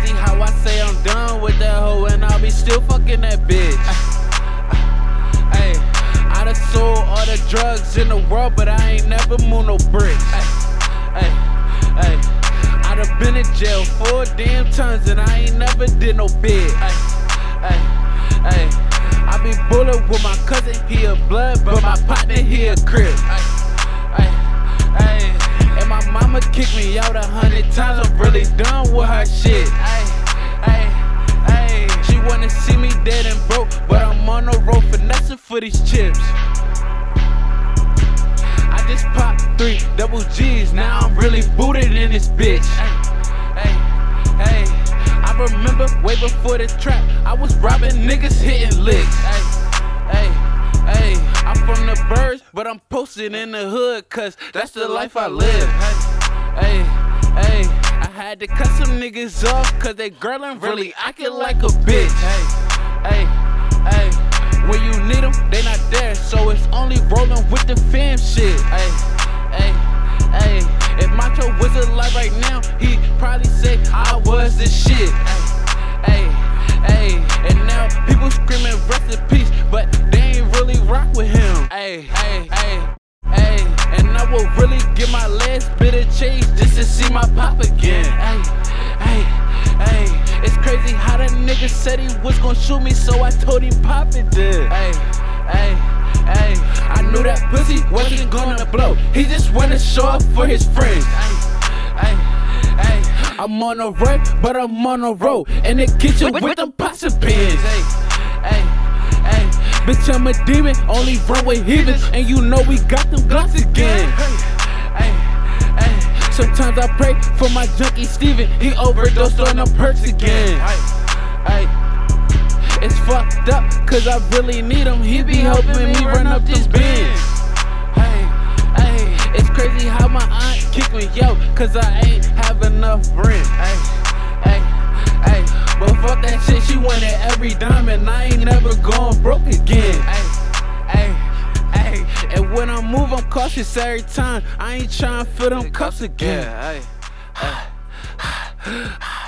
crazy how I say I'm done with that hoe and I'll be still fucking that bitch. Hey, I done sold all the drugs in the world, but I ain't never moved no bricks. Hey, hey, I done been in jail four damn times and I ain't never did no bid. Hey, hey, I be bullet with my cousin, he a blood, but my partner, he a crib. Ay, mama kicked me out a hundred times. I'm really done with her shit. Ay, ay, ay. She wanna see me dead and broke, but I'm on the road finessing for these chips. I just popped three double G's, now I'm really booted in this bitch. I remember way before the trap, I was robbing niggas, hitting licks. Ay. I'm from the birds, but I'm posted in the hood, cause that's the life I live. Hey, hey, I had to cut some niggas off, cause they girlin' really acting like a bitch. Hey, hey, hey, when you need them, they not there, so it's only rolling with the fam shit. Hey, hey, hey, if Macho was alive right now, he probably say I was the shit. Hey, hey, and now people screaming rest in peace, but they ain't really rock with him. Hey, hey, hey, hey, and I will really get my of to see my pop again. Hey, hey, hey, it's crazy how that nigga said he was gonna shoot me, so I told him pop it did. Hey, hey, hey, I knew that pussy wasn't gonna blow. He just wanna show up for his friends. Hey, hey, hey, I'm on a run, but I'm on a road in the kitchen with, with them pots and pans. Hey, hey, hey, bitch, I'm a demon, only run with heathens, and you know we got them glocks again. Sometimes I pray for my junkie Steven, he overdosed on them perks again. Hey, it's fucked up, cause I really need him, he be helping me run up this bin. Hey, hey, it's crazy how my aunt kicked me out, cause I ain't have enough rent. Hey, hey, hey, but fuck that shit, she wanted every dime, and I ain't never going broke again. Hey, cautious every time. I ain't trying to feel them cuffs again. Hey.